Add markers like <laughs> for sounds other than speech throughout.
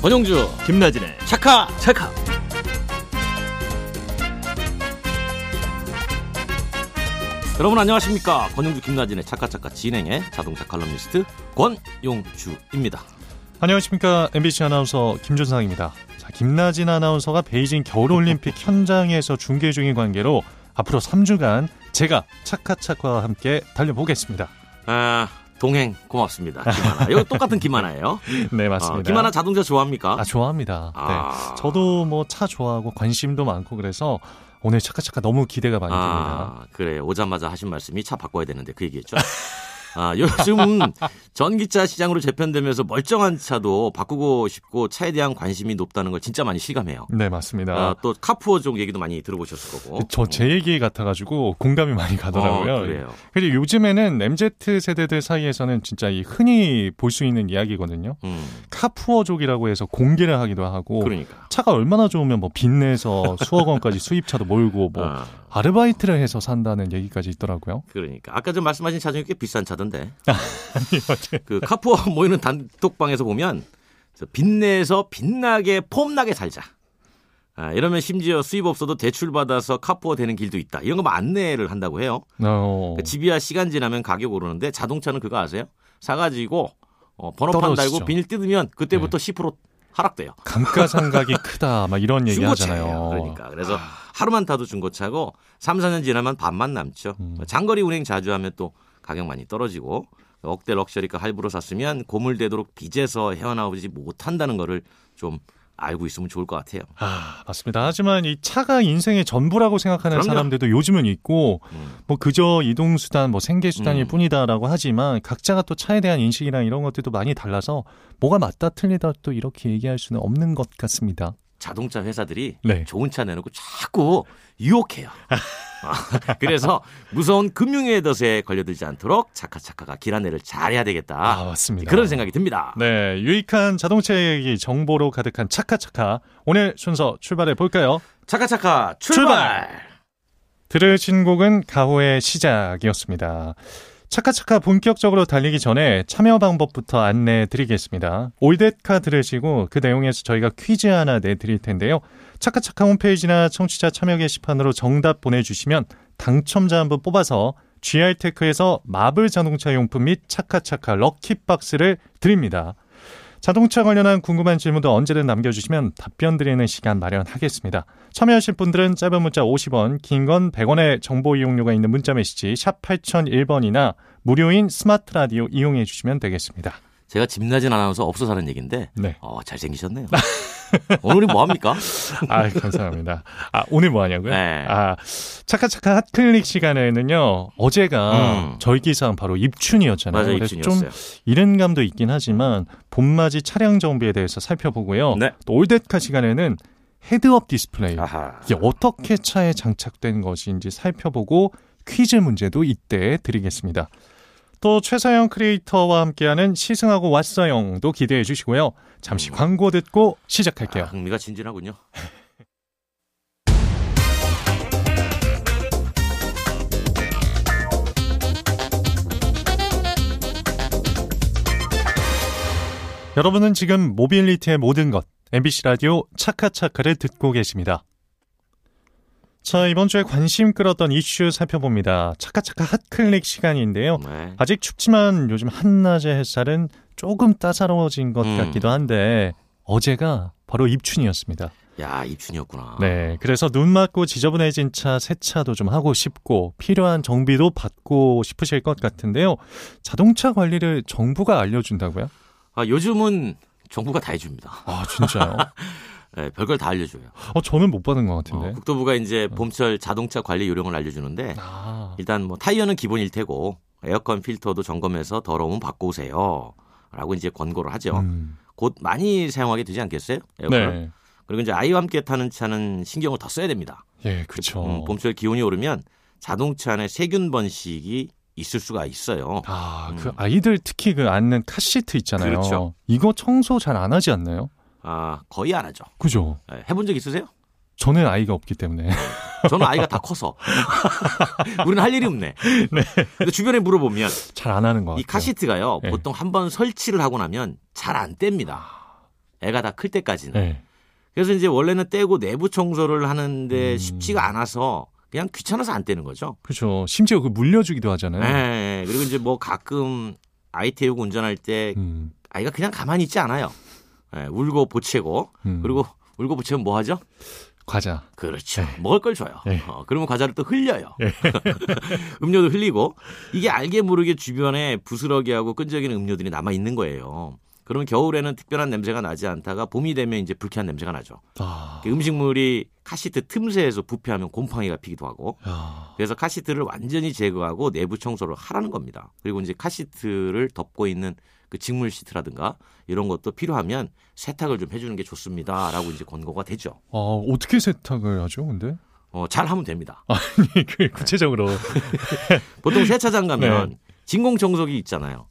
권영주 김나진의 차카. 찰칵 여러분 안녕하십니까? 권영주 김나진의 차카차카 진행의 자동차 칼럼니스트 권용주입니다. 안녕하십니까? MBC 아나운서 김준상입니다. 자, 김나진 아나운서가 베이징 겨울올림픽 <laughs> 현장에서 중계 중인 관계로 앞으로 3주간 제가 차카차카와 함께 달려보겠습니다. 아 동행 고맙습니다 김하나 이거 <laughs> 똑같은 김하나예요 네 어, 맞습니다. 김하나 자동차 좋아합니까? 아 좋아합니다. 아. 네. 저도 뭐 차 좋아하고 관심도 많고 그래서 오늘 차카차카 너무 기대가 많이 됩니다. 아, 그래 오자마자 하신 말씀이 차 바꿔야 되는데 그 얘기했죠. <laughs> 아, 요즘 <laughs> 전기차 시장으로 재편되면서 멀쩡한 차도 바꾸고 싶고 차에 대한 관심이 높다는 걸 진짜 많이 실감해요. 네 맞습니다. 아, 또 카푸어 쪽 얘기도 많이 들어보셨을 거고. 저 제 얘기 같아가지고 공감이 많이 가더라고요. 어, 그래요. 그리고 요즘에는 MZ 세대들 사이에서는 진짜 이 흔히 볼 수 있는 이야기거든요. 음, 카푸어족이라고 해서 공개를 하기도 하고 그러니까. 차가 얼마나 좋으면 뭐 빚내서 수억 원까지 수입차도 몰고 뭐 아, 아르바이트를 해서 산다는 얘기까지 있더라고요. 그러니까 아까 좀 말씀하신 차 중에 꽤 비싼 차던데. <laughs> 아니 그 카푸어 <laughs> 모이는 단톡방에서 보면 저 빚내서 빛나게 폼나게 살자. 아, 이러면 심지어 수입 없어도 대출 받아서 카푸어 되는 길도 있다. 이런 거 안내를 한다고 해요. 어, 그 집이야 시간 지나면 가격 오르는데 자동차는 그거 아세요? 사가지고 어, 번호판 떨어지죠. 달고 비닐 뜯으면 그때부터 10% 하락돼요. 감가상각이 크다 막 이런 <laughs> 얘기. 하잖아요. 그러니까 그래서 하루만 타도 중고차고 3, 4년 지나면 반만 남죠. 음. 장거리 운행 자주 하면 또 가격 많이 떨어지고 억대 럭셔리카 할부로 샀으면 고물되도록 빚에서 헤어나오지 못한다는 거를 좀 알고 있으면 좋을 것 같아요. 아, 맞습니다. 하지만 이 차가 인생의 전부라고 생각하는 그럼요. 사람들도 요즘은 있고 음. 뭐 그저 이동 수단 뭐 생계 수단일 음. 뿐이다라고 하지만 각자가 또 차에 대한 인식이랑 이런 것들도 많이 달라서 뭐가 맞다 틀리다 또 이렇게 얘기할 수는 없는 것 같습니다. 자동차 회사들이 네. 좋은 차 내놓고 자꾸 유혹해요. 아, 그래서 무서운 금융의 덫에 걸려들지 않도록 차카차카가 길 안내를 잘해야 되겠다. 아, 맞습니다. 그런 생각이 듭니다. 네, 유익한 자동차 얘기 정보로 가득한 차카차카 오늘 순서 출발해 볼까요? 차카차카 출발! 들으신 곡은 가호의 시작이었습니다. 차카차카 본격적으로 달리기 전에 참여 방법부터 안내해 드리겠습니다. 올댓카 들으시고 그 내용에서 저희가 퀴즈 하나 내드릴 텐데요. 차카차카 홈페이지나 청취자 참여 게시판으로 정답 보내주시면 당첨자 한 분 뽑아서 GR테크에서 마블 자동차 용품 및 차카차카 럭키박스를 드립니다. 자동차 관련한 궁금한 질문도 언제든 남겨주시면 답변 드리는 시간 마련하겠습니다. 참여하실 분들은 짧은 문자 50원, 긴 건 100원의 정보 이용료가 있는 문자 메시지 샵 8001번이나 무료인 스마트 라디오 이용해 주시면 되겠습니다. 제가 김나진 아나운서 없어서 하는 얘기인데 네. 어, 잘생기셨네요. <laughs> 오늘이 뭐 합니까? <laughs> 아, 감사합니다. 아, 오늘 뭐 하냐고요? 네. 아, 차카차카 hot click 시간에는요, 어제가 음. 저희 기사는 바로 입춘이었잖아요. 맞아 그래서 입춘이었어요. 좀 이른 감도 있긴 하지만 봄맞이 차량 정비에 대해서 살펴보고요. 네. 또 올댓카 시간에는 head-up display. 아하. 이게 어떻게 차에 장착된 것인지 살펴보고 퀴즈 문제도 이때 드리겠습니다. 또 최서영 크리에이터와 함께하는 시승하고 왔어영도 기대해 주시고요. 잠시 광고 듣고 시작할게요. 아, 흥미가 진진하군요. <laughs> 여러분은 지금 모빌리티의 모든 것 MBC 라디오 차카차카를 듣고 계십니다. 자 이번 주에 관심 끌었던 이슈 살펴봅니다. 차카차카 핫클릭 시간인데요. 네. 아직 춥지만 요즘 한낮의 햇살은 조금 따사로워진 것 음. 같기도 한데 어제가 바로 입춘이었습니다. 야 입춘이었구나. 네, 그래서 눈 맞고 지저분해진 차 세차도 좀 하고 싶고 필요한 정비도 받고 싶으실 것 같은데요. 자동차 관리를 정부가 알려 준다고요? 아, 요즘은 정부가 다 해줍니다. 아 진짜요? <laughs> 네, 별걸 다 알려줘요. 어 저는 못 받은 것 어, 같은데. 국토부가 이제 봄철 자동차 관리 요령을 알려주는데 아, 일단 뭐 타이어는 기본일 테고 에어컨 필터도 점검해서 더러우면 바꾸세요. 라고 이제 권고를 하죠. 음, 곧 많이 사용하게 되지 않겠어요? 에어컨을? 네, 그리고 이제 아이와 함께 타는 차는 신경을 더 써야 됩니다. 예, 그렇죠. 음, 봄철 기온이 오르면 자동차 안에 세균 번식이 있을 수가 있어요. 아, 그 음. 아이들 특히 그 앉는 카시트 있잖아요. 그렇죠. 이거 청소 잘 안 하지 않나요? 아, 거의 안 하죠. 그죠? 예, 해본 적 있으세요? 저는 아이가 없기 때문에. 저는 아이가 다 커서. <laughs> 우리는 할 일이 없네. 근데 주변에 물어보면 잘 안 하는 것 같아요. 이 카시트가요. 네. 보통 한 번 설치를 하고 나면 잘 안 뗍니다. 애가 다 클 때까지는. 네. 그래서 이제 원래는 떼고 내부 청소를 하는데 음. 쉽지가 않아서 그냥 귀찮아서 안 떼는 거죠. 그렇죠. 심지어 그 물려주기도 하잖아요. 예, 그리고 이제 뭐 가끔 아이 태우고 운전할 때 음, 아이가 그냥 가만히 있지 않아요. 예, 울고 보채고 음. 그리고 울고 보채면 뭐 하죠? 과자. 그렇죠. 네. 먹을 걸 줘요. 네. 어, 그러면 과자를 또 흘려요. 네. <laughs> 음료도 흘리고 이게 알게 모르게 주변에 부스러기하고 끈적이는 음료들이 남아 있는 거예요. 그러면 겨울에는 특별한 냄새가 나지 않다가 봄이 되면 이제 불쾌한 냄새가 나죠. 아, 그 음식물이 카시트 틈새에서 부패하면 곰팡이가 피기도 하고 야, 그래서 카시트를 완전히 제거하고 내부 청소를 하라는 겁니다. 그리고 이제 카시트를 덮고 있는 그 직물 시트라든가 이런 것도 필요하면 세탁을 좀 해주는 게 좋습니다라고 이제 권고가 되죠. 어, 어떻게 세탁을 하죠, 근데? 어, 잘 하면 됩니다. <laughs> 아니, 그 구체적으로. <laughs> 보통 세차장 가면 네. 진공 청소기 있잖아요.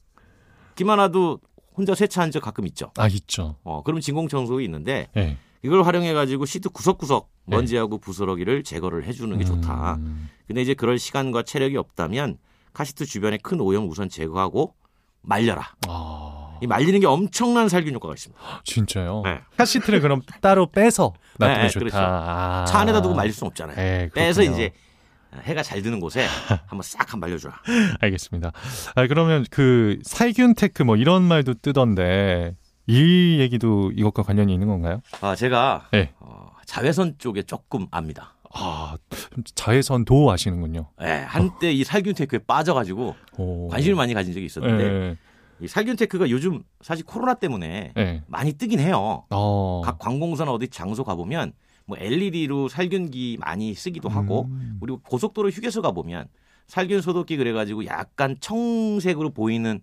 기만아도 혼자 세차한 적 가끔 있죠. 아, 있죠. 어, 그럼 진공 청소기 있는데 네. 이걸 활용해 가지고 시트 구석구석 먼지하고 부스러기를 제거를 해주는 게 좋다. 음, 근데 이제 그럴 시간과 체력이 없다면 카시트 주변의 큰 오염 우선 제거하고 말려라. 아, 이 말리는 게 엄청난 살균 효과가 있습니다. 진짜요? 네. 카시트를 그럼 따로 빼서 놔두면 네, 좋다. 그렇죠. 아. 차 안에다 두고 말릴 수는 없잖아요. 네, 빼서. 이제 해가 잘 드는 곳에 <laughs> 한번 싹한 말려줘라. 알겠습니다. 아, 그러면 그 살균 tech 뭐 이런 말도 뜨던데 이 얘기도 이것과 관련이 있는 건가요? 아, 제가 네. 어, 자외선 쪽에 조금 압니다. 아, 자외선도 아시는군요. 예, 한때 이 살균 테크에 빠져가지고 오. 관심을 많이 가진 적이 있었는데 네. 이 살균 테크가 요즘 사실 코로나 때문에 네. 많이 뜨긴 해요. 어. 각 관공서나 어디 장소 가보면 뭐 LED로 살균기 많이 쓰기도 하고 음. 그리고 고속도로 휴게소 가보면 살균 소독기 그래가지고 약간 청색으로 보이는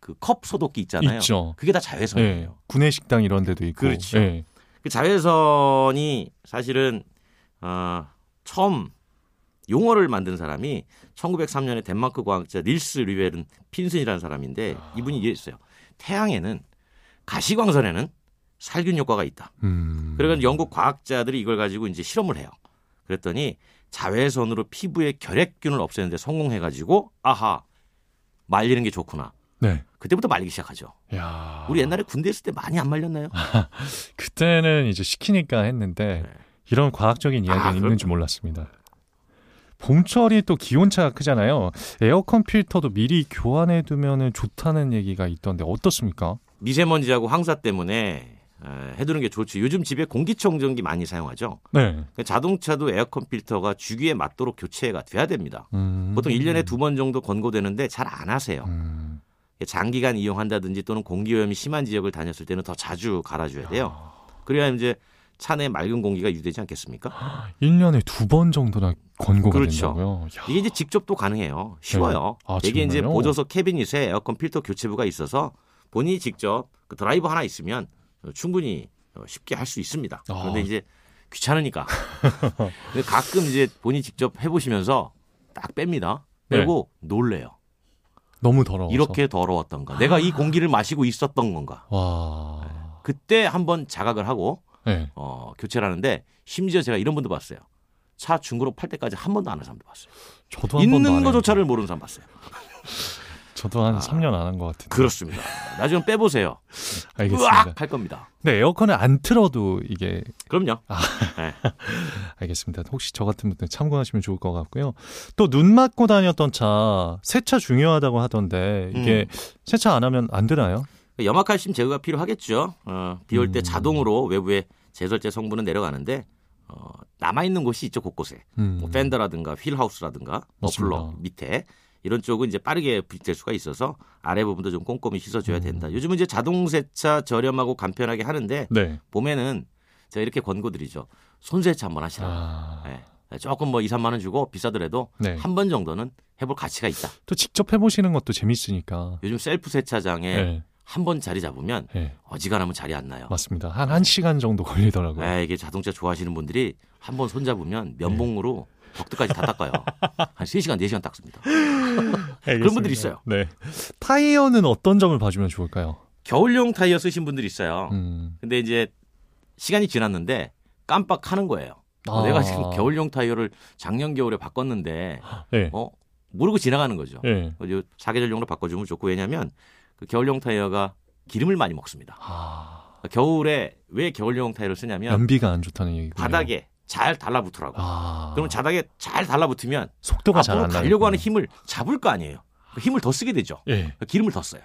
그 컵 소독기 있잖아요. 있죠. 그게 다 네. 자외선이에요. 구내식당 이런 데도 있고. 그렇죠. 네. 그 자외선이 사실은 어, 처음 용어를 만든 사람이 1903년에 덴마크 과학자 닐스 류베른 핀슨이라는 사람인데 이분이 이랬어요. 태양에는 가시광선에는 살균 효과가 있다. 음. 그래가지고 영국 과학자들이 이걸 가지고 이제 실험을 해요. 그랬더니 자외선으로 피부의 결핵균을 없애는데 성공해가지고 아하 말리는 게 좋구나. 네. 그때부터 말리기 시작하죠. 야. 우리 옛날에 군대 있을 때 많이 안 말렸나요? <laughs> 그때는 이제 시키니까 했는데 네. 이런 과학적인 이야기가 아, 있는 줄 몰랐습니다. 봄철이 또 기온차가 크잖아요. 에어컨 필터도 미리 교환해 두면 좋다는 얘기가 있던데 어떻습니까? 미세먼지하고 황사 때문에 에, 해두는 게 좋지. 요즘 집에 공기청정기 많이 사용하죠. 네. 그러니까 자동차도 에어컨 필터가 주기에 맞도록 교체가 돼야 됩니다. 음. 보통 1년에 두 번 정도 권고되는데 잘 안 하세요. 음. 장기간 이용한다든지 또는 공기오염이 심한 지역을 다녔을 때는 더 자주 갈아줘야 돼요. 그래야 이제 차내 맑은 공기가 유되지 않겠습니까? <gasps> 1년에 두 번 정도나 권고가 그렇죠. 된다고요? 야. 이게 이제 직접도 가능해요. 쉬워요. 아, 이게 이제 정말요? 보조석 캐비닛에 에어컨 필터 교체부가 있어서 본인이 직접 그 드라이버 하나 있으면 충분히 어, 쉽게 할 수 있습니다. 그런데 아. 이제 귀찮으니까 <laughs> 가끔 이제 본인 직접 해보시면서 딱 뺍니다. 빼고 놀래요. 너무 더러워서. 이렇게 더러웠던가. 내가 이 <gasps> 공기를 마시고 있었던 건가. 와. 그때 한번 자각을 하고 네. 어, 교체를 하는데 심지어 제가 이런 분도 봤어요. 차 중고로 팔 때까지 한 번도 안 한 사람도 봤어요. 저도 한 번도 있는 안 거조차를. 모르는 사람 봤어요. <laughs> 저도 한 아. 3년 안 한 것 같은데. 그렇습니다. 나중에 빼보세요. 알겠습니다. 으악 할 겁니다. 근데 에어컨을 안 틀어도 이게 그럼요. <laughs> 알겠습니다. 혹시 저 같은 분들 참고하시면 좋을 것 같고요. 또 눈 맞고 다녔던 차 세차 중요하다고 하던데 이게 음. 세차 안 하면 안 되나요? 염화칼슘 제거가 필요하겠죠. 어, 비올 때 음. 자동으로 외부에 제설제 성분은 내려가는데 어, 남아 있는 곳이 있죠 곳곳에. 음. 뭐 팬더라든가 휠하우스라든가 머플러 맞습니다. 밑에 이런 쪽은 이제 빠르게 분解수가 있어서 아래 부분도 좀 꼼꼼히 씻어줘야 음. 된다. 요즘은 이제 자동 세차 저렴하고 간편하게 하는데 네. 봄에는 제가 이렇게 권고드리죠. 손세차 한번 하시라. 아. 예. 조금 뭐 2, 3만 원 주고 비싸더라도 네. 한번 정도는 해볼 가치가 있다. 또 직접 해보시는 것도 재밌으니까. 요즘 셀프 세차장에 네. 한 번 자리 잡으면 네. 어지간하면 자리 안 나요. 맞습니다. 한 1시간 정도 걸리더라고요. 에, 이게 자동차 좋아하시는 분들이 한 번 손 잡으면 면봉으로 벽두까지 다 닦아요. <laughs> 한 3시간, 4시간 닦습니다. 그런 분들이 있어요. 네. 타이어는 어떤 점을 봐주면 좋을까요? 겨울용 타이어 쓰신 분들이 있어요. 음. 근데 이제 시간이 지났는데 깜빡하는 거예요. 어, 아. 내가 지금 겨울용 타이어를 작년 겨울에 바꿨는데 네. 어 모르고 지나가는 거죠. 네. 어, 요 사계절용으로 바꿔주면 좋고 왜냐하면 그 겨울용 타이어가 기름을 많이 먹습니다. 아. 겨울에 왜 겨울용 타이를 쓰냐면 연비가 안 좋다는 얘기군요. 바닥에 잘 달라붙으라고. 아. 그럼 바닥에 잘 달라붙으면 속도가 잘 앞으로 안 나요. 가려고 하는 힘을 잡을 거 아니에요. 그 힘을 더 쓰게 되죠. 예. 기름을 더 써요.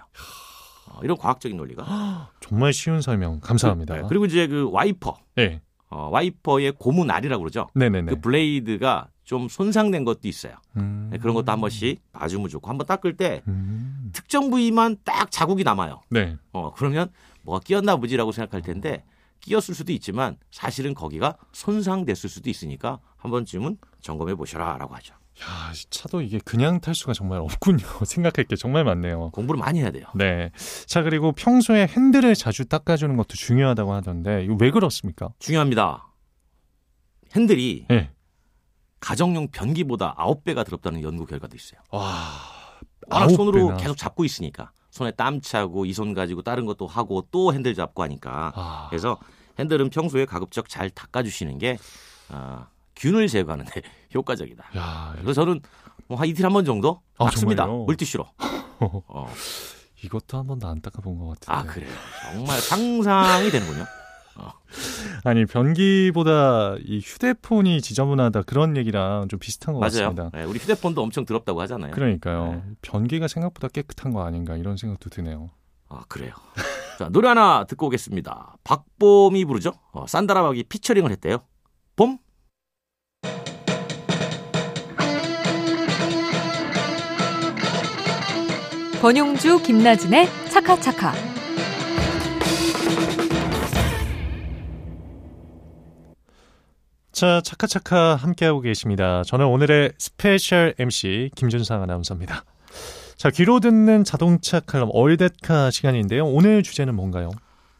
어, 이런 과학적인 논리가. 정말 쉬운 설명 감사합니다. 네, 그리고 이제 그 와이퍼, 예. 어, 와이퍼의 고무 날이라고 그러죠. 네네네. 그 블레이드가 좀 손상된 것도 있어요. 음. 네, 그런 것도 한 번씩 봐주면 좋고 한번 닦을 때 음. 특정 부위만 딱 자국이 남아요. 네. 어, 그러면 뭐가 끼었나 보지라고 생각할 텐데 끼었을 수도 있지만 사실은 거기가 손상됐을 수도 있으니까 한 번쯤은 점검해 보셔라라고 하죠. 야, 이 차도 이게 그냥 탈 수가 정말 없군요. <laughs> 생각할 게 정말 많네요. 공부를 많이 해야 돼요. 네. 자, 그리고 평소에 핸들을 자주 닦아주는 것도 중요하다고 하던데, 이거 왜 그렇습니까? 중요합니다. 핸들이 예. 가정용 변기보다 9배가 더럽다는 연구 결과도 있어요. 와. 워낙 손으로 배나. 계속 잡고 있으니까 손에 땀 차고 이 손 가지고 다른 것도 하고 또 핸들 잡고 하니까 아. 그래서 핸들은 평소에 가급적 잘 닦아주시는 게 아, 균을 제거하는데 <laughs> 효과적이다. 야, 그래서 저는 뭐한 이틀 한 번 정도 아, 닦습니다. 정말요? 물티슈로. <laughs> 어. 이것도 한 번도 안 닦아본 것 같은데. 아 그래요. 정말 상상이 되는군요. <laughs> 아니 변기보다 이 휴대폰이 지저분하다 그런 얘기랑 좀 비슷한 것 맞아요. 같습니다. 네, 우리 휴대폰도 엄청 더럽다고 하잖아요. 그러니까요. 네. 변기가 생각보다 깨끗한 거 아닌가 이런 생각도 드네요. 아 그래요. <laughs> 자 노래 하나 듣고 오겠습니다. 박봄이 부르죠. 어, 산다라박이 피처링을 했대요. 봄. 권용주 김나진의 차카차카. 자, 차카차카 함께하고 계십니다. 저는 오늘의 special MC 김준상 아나운서입니다. 자, 귀로 듣는 자동차 칼럼 올댓카 시간인데요. 오늘 주제는 뭔가요?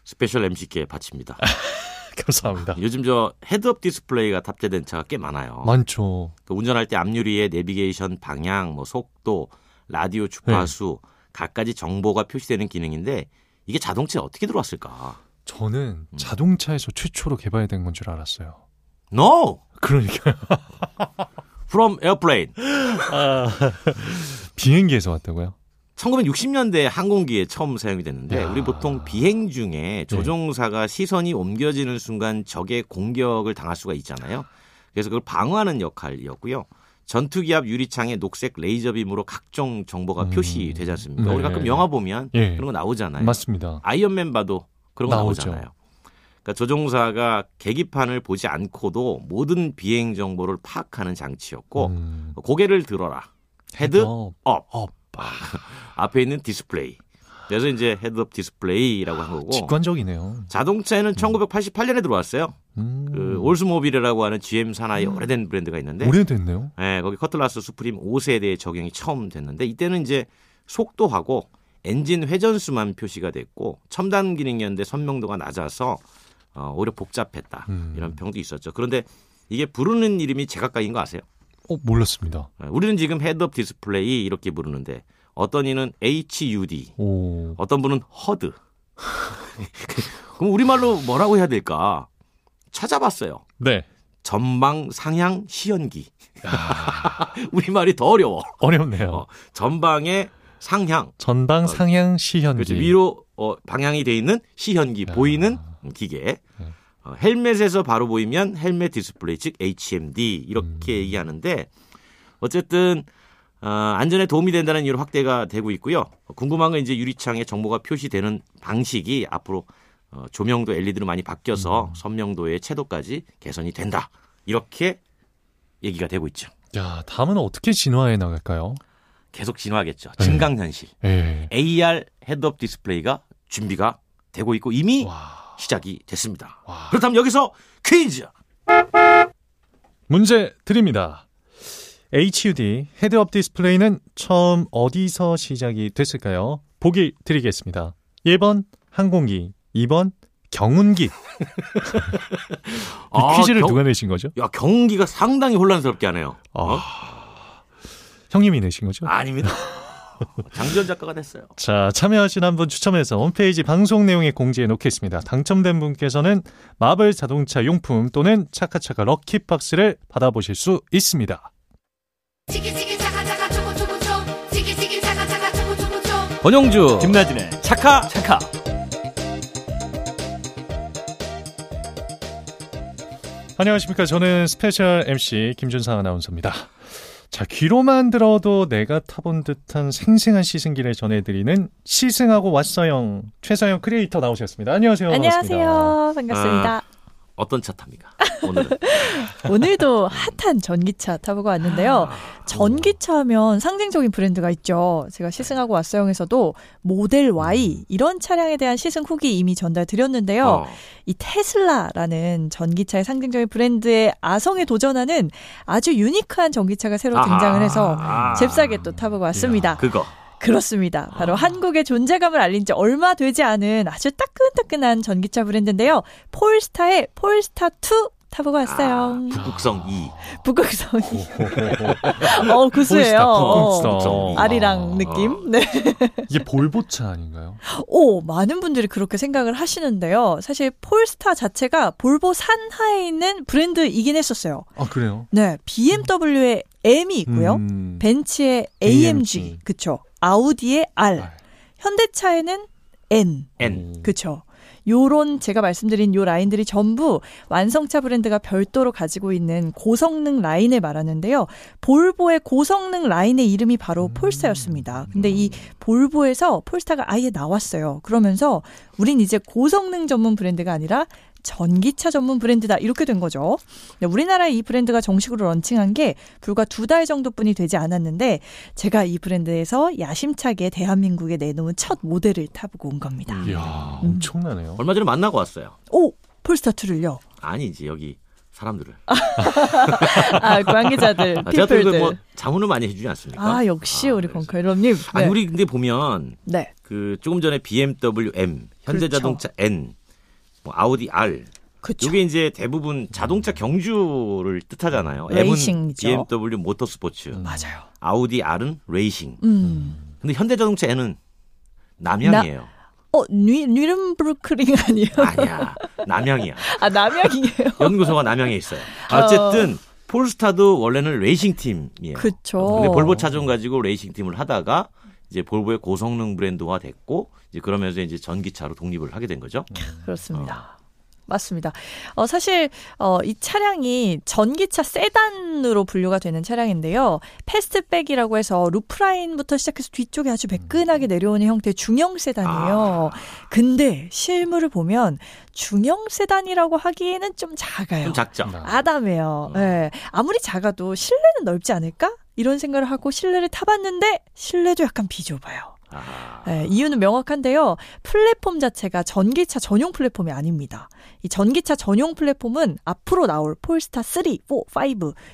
special MC께 바칩니다. <laughs> 감사합니다. 요즘 저 head-up display가 탑재된 차가 꽤 많아요. 많죠. 그 운전할 때 앞유리에 내비게이션 방향, 뭐 속도, 라디오 주파수 갖가지 정보가 표시되는 기능인데 이게 자동차에 어떻게 들어왔을까? 저는 음. 자동차에서 최초로 개발된 건 줄 알았어요. No, 그러니까요. <laughs> from airplane. 아, 비행기에서 왔다고요? 1960년대 항공기에 처음 사용이 됐는데 야. 우리 보통 비행 중에 조종사가 시선이 옮겨지는 순간 적의 공격을 당할 수가 있잖아요. 그래서 그걸 방어하는 역할이었고요. 전투기 앞 유리창에 녹색 레이저빔으로 각종 정보가 음. 표시되지 않습니까? 네. 우리 가끔 영화 보면 예. 그런 거 나오잖아요. 맞습니다. 아이언맨 봐도 그런 거 나오죠. 나오잖아요. 그러니까 조종사가 계기판을 보지 않고도 모든 비행 정보를 파악하는 장치였고 음. 고개를 들어라. Head. Up. Up. <laughs> 앞에 있는 디스플레이. 그래서 이제 head-up display라고 한 거고 직관적이네요. 자동차에는 1988년에 들어왔어요. 음. 그 올스모빌이라고 하는 GM 산하의 오래된 브랜드가 있는데 오래됐네요. 예, 거기 커틀라스 수프림 5세대에 적용이 처음 됐는데 이때는 이제 속도하고 엔진 회전수만 표시가 됐고 첨단 기능이었는데 선명도가 낮아서 어, 오히려 복잡했다 음. 이런 평도 있었죠. 그런데 이게 부르는 이름이 제각각인 거 아세요? 어, 몰랐습니다. 예, 우리는 지금 head-up display 이렇게 부르는데 어떤 이는 HUD, 오. 어떤 분은 HUD. <laughs> 그럼 우리말로 뭐라고 해야 될까? 찾아봤어요. 네. 전방 상향 시현기. <laughs> 우리말이 더 어려워. 어렵네요. 어, 전방의 상향. 전방 상향 시현기. 그렇지. 위로 어, 방향이 돼 있는 시현기 야. 보이는 기계. 네. 어, 헬멧에서 바로 보이면 헬멧 디스플레이 즉 HMD 이렇게 음. 얘기하는데 어쨌든 어, 안전에 도움이 된다는 이유로 확대가 되고 있고요. 궁금한 건 이제 유리창에 정보가 표시되는 방식이 앞으로 어, 조명도 LED로 많이 바뀌어서 음. 선명도의 채도까지 개선이 된다. 이렇게 얘기가 되고 있죠. 야, 다음은 어떻게 진화해 나갈까요? 계속 진화하겠죠. 네. 증강현실. 예. AR head-up display가 준비가 되고 있고 이미 와. 시작이 됐습니다. 와. 그렇다면 여기서 퀴즈. 문제 드립니다. HUD head-up display는 처음 어디서 시작이 됐을까요? 보기 드리겠습니다. 1번 항공기, 2번 경운기. 이 <laughs> 아, 퀴즈를 경- 누가 내신 거죠? 야 경기가 상당히 혼란스럽게 하네요. 아, 어? 형님이 내신 거죠? 아닙니다. <laughs> <laughs> 장지현 작가가 됐어요. 자, 참여하신 한 분 추첨해서 홈페이지 방송 내용에 공지해 놓겠습니다. 당첨된 분께서는 마블 자동차 용품 또는 차카차카 럭키박스를 받아보실 수 있습니다. 권용주, 김나진의 차카 차카. 안녕하십니까. 저는 스페셜 MC 김준상 아나운서입니다. 자, 귀로만 들어도 내가 타본 듯한 생생한 시승기를 전해드리는 시승하고 왔어요. 최서영 크리에이터 나오셨습니다. 안녕하세요. 안녕하세요. 반갑습니다. 어떤 차 탑니까? 오늘은 <laughs> 오늘도 핫한 전기차 타보고 왔는데요. 전기차 하면 상징적인 브랜드가 있죠. 제가 시승하고 왔어요에서도 모델 Y 이런 차량에 대한 시승 후기 이미 전달 드렸는데요. 어, 이 테슬라라는 전기차의 상징적인 브랜드의 아성에 도전하는 아주 유니크한 전기차가 새로 등장을 해서 아, 잽싸게 또 타보고 왔습니다. 그거 그렇습니다. 바로 한국의 존재감을 알린 지 얼마 되지 않은 아주 따끈따끈한 전기차 브랜드인데요. 폴스타의 폴스타 2 타보고 왔어요. 아, 북극성 2. 북극성이. <laughs> 어, 구수해요. 폴스타, 어, 북극성. 아리랑 느낌? 네. 이게 볼보차 아닌가요? 오, 많은 분들이 그렇게 생각을 하시는데요. 사실 폴스타 자체가 볼보 산하에 있는 브랜드이긴 했었어요. 아, 그래요? 네. BMW의 M이 있고요. 음, 벤츠의 AMG, AMG. 그쵸. 아우디의 R, R. 현대차에는 N, N. 그쵸. 요런 제가 말씀드린 요 라인들이 전부 완성차 브랜드가 별도로 가지고 있는 고성능 라인을 말하는데요. 볼보의 고성능 라인의 이름이 바로 폴스타였습니다. 근데 이 볼보에서 폴스타가 아예 나왔어요. 그러면서 우린 이제 고성능 전문 브랜드가 아니라 전기차 전문 브랜드다 이렇게 된 거죠. 네, 우리나라에 이 브랜드가 정식으로 런칭한 게 불과 두 달 정도뿐이 되지 않았는데 제가 이 브랜드에서 야심차게 대한민국에 내놓은 첫 모델을 타보고 온 겁니다. 음. 이야, 음. 엄청나네요. 얼마 전에 만나고 왔어요. 오 폴스타 2를요. 아니지 여기 사람들을. <laughs> 아 관계자들 아, 제가 또. 뭐 자문을 많이 해주지 않습니까? 아 역시 아, 우리. 권칼럼님. 네. 아니 우리 근데 보면 네. 그 조금 전에 BMW M, 현대자동차 N, 뭐 아우디 R 그렇죠. 이게 이제 대부분 자동차 경주를 뜻하잖아요. 레이싱이죠. M은 BMW 모터스포츠, 음. 맞아요. 아우디 R은 레이싱. 음. 근데 현대자동차 N은 남양이에요. 어 뉘, 뉘르부르크링 아니에요? <laughs> 아니야, 남양이야. <laughs> 아 남양이에요. <laughs> 연구소가 남양에 있어요. 어쨌든 폴스타도 원래는 레이싱 팀이에요. 그쵸. 근데 볼보 차종 가지고 레이싱 팀을 하다가 이제 볼보의 고성능 브랜드화 됐고 이제 그러면서 이제 전기차로 독립을 하게 된 거죠. 그렇습니다. 맞습니다. 어, 사실, 어, 이 차량이 전기차 세단으로 분류가 되는 차량인데요. fastback이라고 해서 roofline부터 시작해서 뒤쪽에 아주 매끈하게 내려오는 형태의 중형 세단이에요. 근데 실물을 보면 중형 세단이라고 하기에는 좀 작아요. 좀 작죠. 아담해요. 음. 예. 아무리 작아도 실내는 넓지 않을까? 이런 생각을 하고 실내를 타봤는데 실내도 약간 비좁아요. 아, 예, 이유는 명확한데요. 플랫폼 자체가 전기차 전용 플랫폼이 아닙니다. 이 전기차 전용 플랫폼은 앞으로 나올 폴스타 3, 4, 5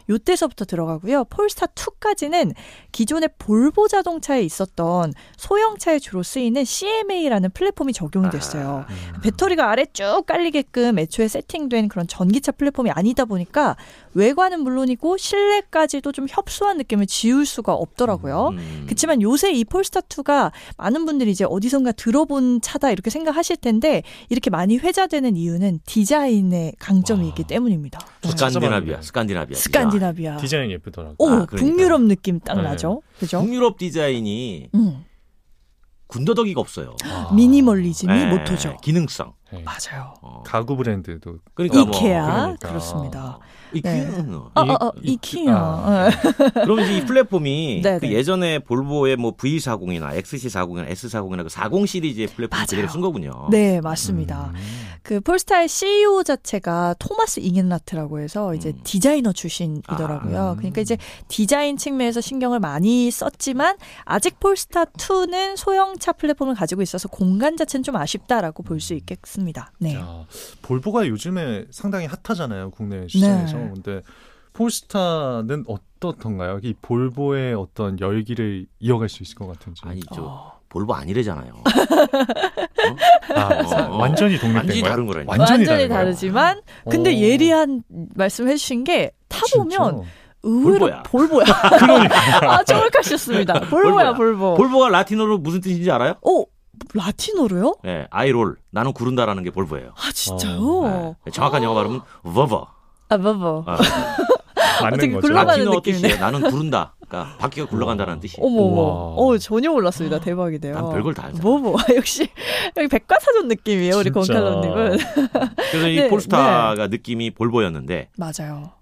요때서부터 들어가고요. 폴스타 2까지는 기존의 볼보 자동차에 있었던 소형차에 주로 쓰이는 CMA라는 플랫폼이 적용이 됐어요. 배터리가 아래 쭉 깔리게끔 애초에 세팅된 그런 전기차 플랫폼이 아니다 보니까 외관은 물론이고 실내까지도 좀 협소한 느낌을 지울 수가 없더라고요. 음. 그렇지만 요새 이 폴스타 2가 많은 분들이 이제 어디선가 들어본 차다 이렇게 생각하실 텐데 이렇게 많이 회자되는 이유는 디자인의 강점이 와. 있기 때문이입니다. 저 네. 스칸디나비아, 스칸디나비아. 스칸디나비아. 디자인 예쁘더라고요. 오, 아, 그러니까요. 북유럽 느낌 딱 네. 나죠. 그죠? 북유럽 디자인이 음, 군더더기가 없어요. 아. 미니멀리즘이 네, 모토죠. 기능성. 네. 맞아요. 어. 가구 브랜드도 그러니까 뭐 이케아 그러니까. 그렇습니다. 이케아는 어, 어, 어, 이- 이키야. 아. 그럼 이제 이 플랫폼이 네, 그 네. 예전에 볼보의 뭐 V40이나 XC40이나 S40이나 그 40 시리즈의 플랫폼 맞아요. 그대로 쓴 거군요. 네, 맞습니다. 음. 그 폴스타의 CEO 자체가 토마스 잉엔라트라고 해서 이제 음. 디자이너 출신이더라고요. 아. 그러니까 이제 디자인 측면에서 신경을 많이 썼지만 아직 폴스타 2는 소형차 플랫폼을 가지고 있어서 공간 자체는 좀 아쉽다라고 볼 수 있겠습니다. 네. 자, 볼보가 요즘에 상당히 핫하잖아요, 국내 시장에서. 네. 근데 폴스타는 어떻던가요? 이 볼보의 어떤 열기를 이어갈 수 있을 것 같은지. 아니 저 어. 볼보 아니래잖아요. <laughs> 아, 사- 어. 완전히 독립된 완전히 거예요? 다른 거라니까. 완전히, 완전히 거예요? 다르지만 근데 어. 예리한 말씀 해 주신 게 타보면 의외로 볼보야. 볼보야. <laughs> 그러니까. 아 정확하셨습니다. <laughs> 볼보야. 볼보. 볼보가 라틴어로 무슨 뜻인지 알아요? 오 라틴어로요? 네, 아이롤. 나는 구른다라는 게 볼보예요. 아 진짜요? 네, 정확한 영어 발음은 버버. 아 볼보. 아, 맞는 어떻게 거죠. 굴러가는 라틴어 느낌이네. 나는 <laughs> 구른다. 그러니까 바퀴가 굴러간다는 뜻이. 어머. 어, 전혀 몰랐습니다. 대박이네요. 난 별걸 다 알잖아. 뭐, 뭐. <laughs> 역시, 여기 백과사전 느낌이에요, 우리. 권칼럼님은. 그래서 이 <laughs> 네, 폴스타가 느낌이 볼보였는데 맞아요.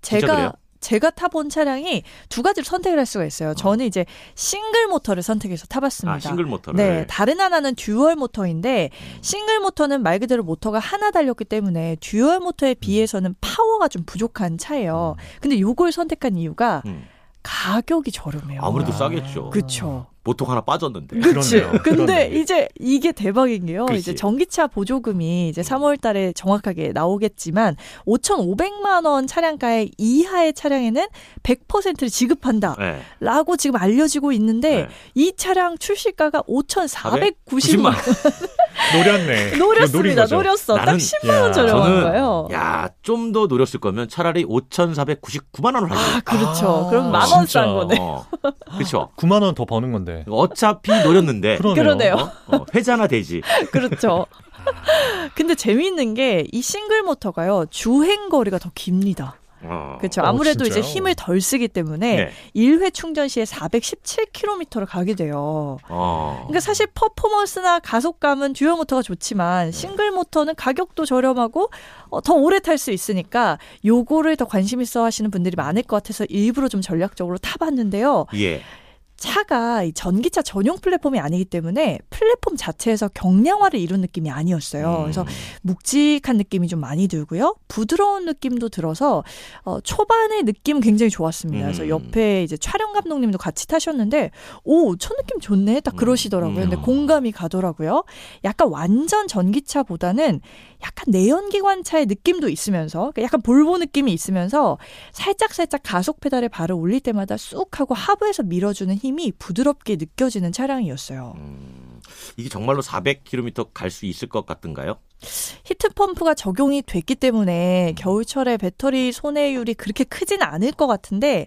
진짜 제가 그래요? 제가 타본 차량이 두 가지로 선택을 할 수가 있어요. 저는 이제 싱글 모터를 선택해서 타봤습니다. 아, 싱글 모터를. 네, 다른 하나는 dual 모터인데 싱글 모터는 말 그대로 모터가 하나 달렸기 때문에 dual 모터에 비해서는 파워가 좀 부족한 차예요. 근데 요걸 선택한 이유가 음. 가격이 저렴해요. 아무래도 아. 싸겠죠. 그쵸. 보통 하나 빠졌는데. 그러네요. 근데 그러네. 이제 이게 대박인 게요. 그치. 이제 전기차 보조금이 이제 3월 달에 정확하게 나오겠지만 5,500만 원 차량가의 이하의 차량에는 100%를 지급한다. 네. 라고 지금 알려지고 있는데 네. 이 차량 출시가가 5,490만 90만 원. 노렸네. <laughs> 노렸습니다. 노렸어. 딱 나는- 10만 원 야, 저렴한 거예요. 야, 좀 더 노렸을 거면 차라리 5,499만 원을 아, 하죠. 그렇죠. 아, 그럼 만 원. 싼 거네. 어. 그렇죠. 9만 <laughs> 원 더 버는 건데. 어차피 노렸는데 그러네요. 그러네요. 어? 어, 회자나 되지. <laughs> 그렇죠. 근데 재미있는 게 이 싱글 모터가요. 주행 거리가 더 깁니다. 어. 그렇죠. 어, 아무래도 이제 진짜요? 힘을 덜 쓰기 때문에 네. 1회 충전 시에 417km를 가게 돼요. 어. 그러니까 사실 퍼포먼스나 가속감은 dual 모터가 좋지만 싱글 모터는 가격도 저렴하고 어, 더 오래 탈 수 있으니까 요거를 더 관심 있어 하시는 분들이 많을 것 같아서 일부러 좀 전략적으로 타봤는데요. 예. 차가 이 전기차 전용 플랫폼이 아니기 때문에 플랫폼 자체에서 경량화를 이룬 느낌이 아니었어요. 음. 그래서 묵직한 느낌이 좀 많이 들고요. 부드러운 느낌도 들어서 어, 초반의 느낌 굉장히 좋았습니다. 그래서 음. 옆에 이제 촬영 감독님도 같이 타셨는데 오, 첫 느낌 좋네. 딱 그러시더라고요. 근데 음. 공감이 가더라고요. 약간 완전 전기차보다는 약간 내연기관차의 느낌도 있으면서 그러니까 약간 볼보 느낌이 있으면서 살짝 살짝 가속 페달에 발을 올릴 때마다 쑥 하고 하부에서 밀어주는 힘이 부드럽게 느껴지는 차량이었어요. 음, 이게 정말로 400km 갈 수 있을 것 같은가요? 히트 펌프가 적용이 됐기 때문에 겨울철에 배터리 손해율이 그렇게 크지는 않을 것 같은데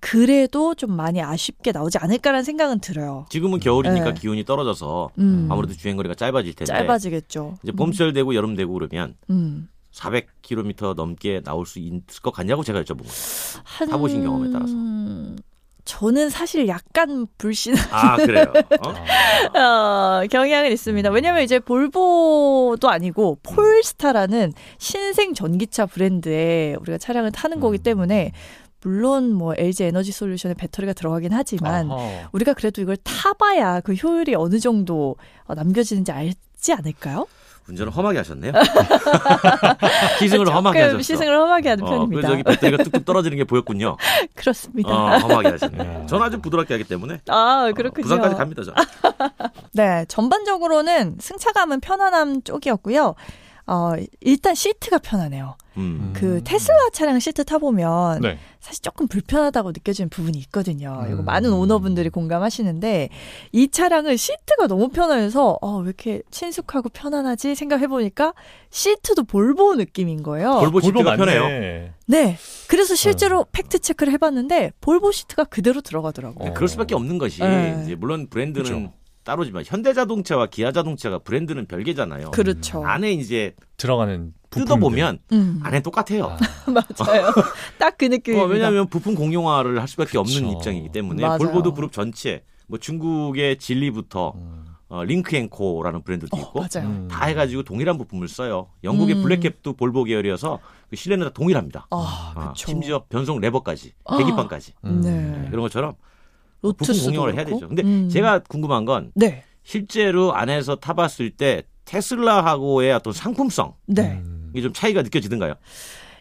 그래도 좀 많이 아쉽게 나오지 않을까라는 생각은 들어요. 지금은 겨울이니까 네. 기온이 떨어져서 음, 아무래도 주행거리가 짧아질 텐데 짧아지겠죠. 이제 봄철 되고 여름 되고 그러면 음. 400km 넘게 나올 수 있을 것 같냐고 제가 여쭤본 거예요. 한... 타보신 경험에 따라서. 저는 사실 약간 불신 아 그래요. 어? <laughs> 어, 경향은 있습니다. 왜냐면 이제 볼보도 아니고 폴스타라는 신생 전기차 브랜드에 우리가 차량을 타는 거기 때문에 물론 뭐 LG 에너지 솔루션에 배터리가 들어가긴 하지만 아하. 우리가 그래도 이걸 타봐야 그 효율이 어느 정도 어, 남겨지는지 알지 않을까요? 운전을 험하게 하셨네요. <laughs> 시승을 험하게 조금 하셨어. 시승을 험하게 하는 어, 편입니다. 그래서 여기 배터리가 뚝뚝 떨어지는 게 보였군요. <laughs> 그렇습니다. 어, 험하게 하셨네. 야. 저는 아주 부드럽게 하기 때문에 아 어, 그렇군요. 부산까지 갑니다. 저. <laughs> 네, 전반적으로는 승차감은 편안함 쪽이었고요. 어, 일단 시트가 편하네요. 음. 그 테슬라 차량 시트 타보면 네. 사실 조금 불편하다고 느껴지는 부분이 있거든요. 이거 음. 많은 오너분들이 공감하시는데 이 차량은 시트가 너무 편해서 어, 왜 이렇게 친숙하고 편안하지 생각해보니까 시트도 볼보 느낌인 거예요. 볼보 시트가 편해요. 네. 그래서 실제로 팩트 체크를 해봤는데 볼보 시트가 그대로 들어가더라고요. 어. 그럴 수밖에 없는 것이 네. 이제 물론 브랜드는 그죠. 따로지만 현대자동차와 기아자동차가 브랜드는 별개잖아요. 그렇죠. 안에 이제 들어가는. 뜯어보면 음, 안에 똑같아요. 아, <laughs> 맞아요. 딱 그 느낌입니다. 어, 왜냐하면 부품 공용화를 할 수밖에 없는 그쵸. 입장이기 때문에 맞아요. 볼보도 그룹 전체 뭐 중국의 진리부터 음. 어, 링크앤코라는 브랜드도 어, 있고 맞아요. 음. 다 해가지고 동일한 부품을 써요. 영국의 음. 블랙캡도 볼보 계열이어서 그 실내는 다 동일합니다. 아, 아. 심지어 변속 레버까지, 아. 계기판까지 음. 네. 그런 것처럼 부품 공용화를 해야. 되죠. 근데 음. 제가 궁금한 건 네, 실제로 안에서 타봤을 때 테슬라하고의 어떤 상품성 네. 음. 이게 좀 차이가 느껴지던가요?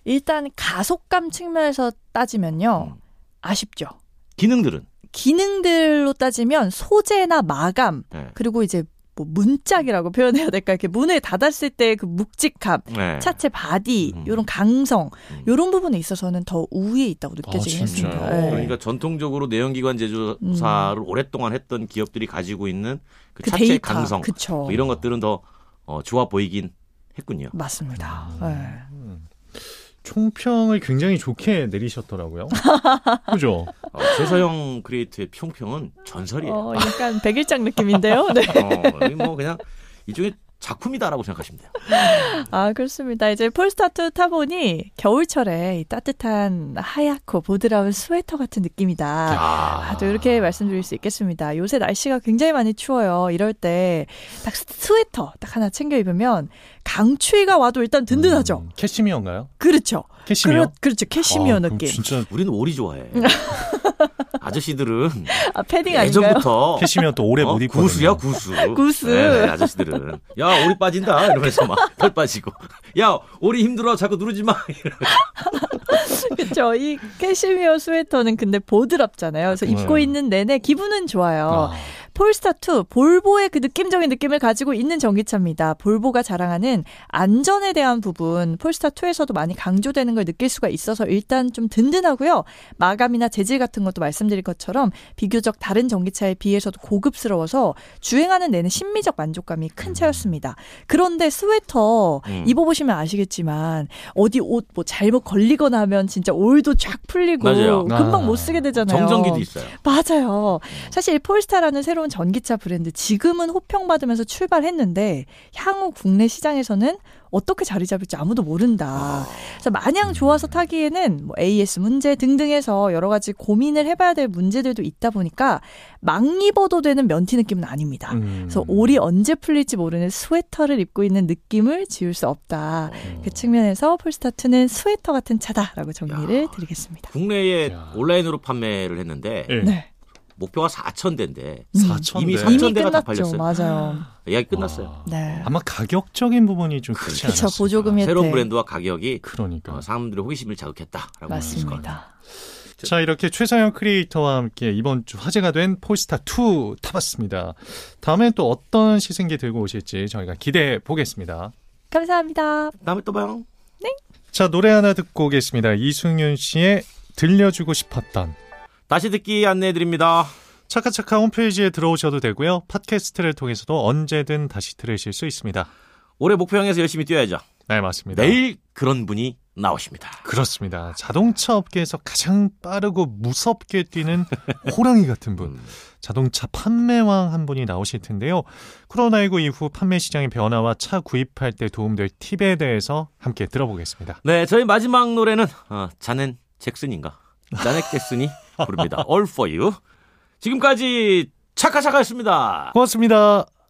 일단 가속감 측면에서 따지면요 음. 아쉽죠. 기능들은 기능들로 따지면 소재나 마감 네. 그리고 이제 뭐 문짝이라고 표현해야 될까 이렇게 문을 닫았을 때 그 묵직함, 네. 차체 바디 음. 요런 강성 음. 요런 부분에 있어서는 더 우위에 있다고 느껴지긴 아? 했습니다. 네. 그러니까 전통적으로 내연기관 제조사를 오랫동안 했던 기업들이 가지고 있는 그, 그 차체 데이터 강성. 뭐 이런 것들은 더 어, 좋아 보이긴 했군요. 맞습니다. 음. 네. 총평을 굉장히 좋게 내리셨더라고요. <laughs> 그죠? 어, 최서영 크리에이터의 총평은 전설이에요. 어, 약간 백일장 느낌인데요. <laughs> 네. 어, 이뭐 그냥 이쪽에 작품이다라고 생각하시면 돼요. 아, 그렇습니다. 이제 폴스타2 타보니 겨울철에 이 따뜻한 하얗고 보드라운 스웨터 같은 느낌이다. 아, 또 이렇게 말씀드릴 수 있겠습니다. 요새 날씨가 굉장히 많이 추워요. 이럴 때 딱 스웨터 딱 하나 챙겨 입으면 강추위가 와도 일단 든든하죠. 음, 캐시미어인가요? 그렇죠. 캐시미어? 그렇, 그렇 죠. 캐시미어 아, 느낌. 진짜 우리는 오리 좋아해. <laughs> 아저씨들은 아, 패딩 아닌가요? 예전부터 캐시미어 또 오래 어, 못 입거든요. goose야 goose. goose. 네, 네, 아저씨들은 야 오리 빠진다 이러면서 막 <laughs> 털 빠지고 야 오리 힘들어 자꾸 누르지 마. <laughs> 그렇죠. 이 캐시미어 스웨터는 근데 보드랍잖아요. 그래서 입고 네. 있는 내내 기분은 좋아요. 아, 폴스타2 볼보의 그 느낌적인 느낌을 가지고 있는 전기차입니다. 볼보가 자랑하는 안전에 대한 부분 폴스타2에서도 많이 강조되는 걸 느낄 수가 있어서 일단 좀 든든하고요. 마감이나 재질 같은 것도 말씀드린 것처럼 비교적 다른 전기차에 비해서도 고급스러워서 주행하는 내내 심미적 만족감이 큰 차였습니다. 그런데 스웨터 음. 입어보시면 아시겠지만 어디 옷 뭐 잘못 걸리거나 하면 진짜 올도 쫙 풀리고 맞아요. 금방 아. 못 쓰게 되잖아요. 정전기도 있어요. 맞아요. 사실 폴스타라는 새로운 전기차 브랜드 지금은 호평받으면서 출발했는데 향후 국내 시장에서는 어떻게 자리 잡을지 아무도 모른다. 그래서 마냥 좋아서 타기에는 뭐 AS 문제 등등해서 여러 가지 고민을 해봐야 될 문제들도 있다 보니까 막 입어도 되는 면티 느낌은 아닙니다. 음. 그래서 올이 언제 풀릴지 모르는 스웨터를 입고 있는 느낌을 지울 수 없다. 그 측면에서 폴스타2는 스웨터 같은 차다라고 정리를 야. 드리겠습니다. 국내에 야. 온라인으로 판매를 했는데 예. 네. 목표가 4천 대인데 음. 4천 이미 대. 삼천 이미 대가 다 끝났죠. 팔렸어요. 맞아요. 예약이 끝났어요. 아, 네. 아마 가격적인 부분이 좀 크지 그쵸, 않았을까. 보조금이 새로운 혜택. 브랜드와 가격이 그러니까. 어, 사람들의 호기심을 자극했다라고. 맞습니다. 자, 이렇게 최상현 크리에이터와 함께 이번 주 화제가 된 폴스타 2 타봤습니다. 다음엔 또 어떤 시승기 들고 오실지 저희가 기대해 보겠습니다. 감사합니다. 다음에 또 봐요. 자, 노래 하나 듣고 오겠습니다. 이승윤 씨의 들려주고 싶었던 다시 듣기 안내해 드립니다. 차카차카 홈페이지에 들어오셔도 되고요. 팟캐스트를 통해서도 언제든 다시 들으실 수 있습니다. 올해 목표 향해서 열심히 뛰어야죠. 네, 맞습니다. 내일 그런 분이 나오십니다. 그렇습니다. 자동차 업계에서 가장 빠르고 무섭게 뛰는 <laughs> 호랑이 같은 분. 음. 자동차 판매왕 한 분이 나오실 텐데요. 코로나19 이후 판매 시장의 변화와 차 구입할 때 도움될 팁에 대해서 함께 들어보겠습니다. 네, 저희 마지막 노래는 어, 자넨 잭슨인가? 자넷 잭슨이 부릅니다. All for you. 지금까지 차카차카였습니다. 고맙습니다.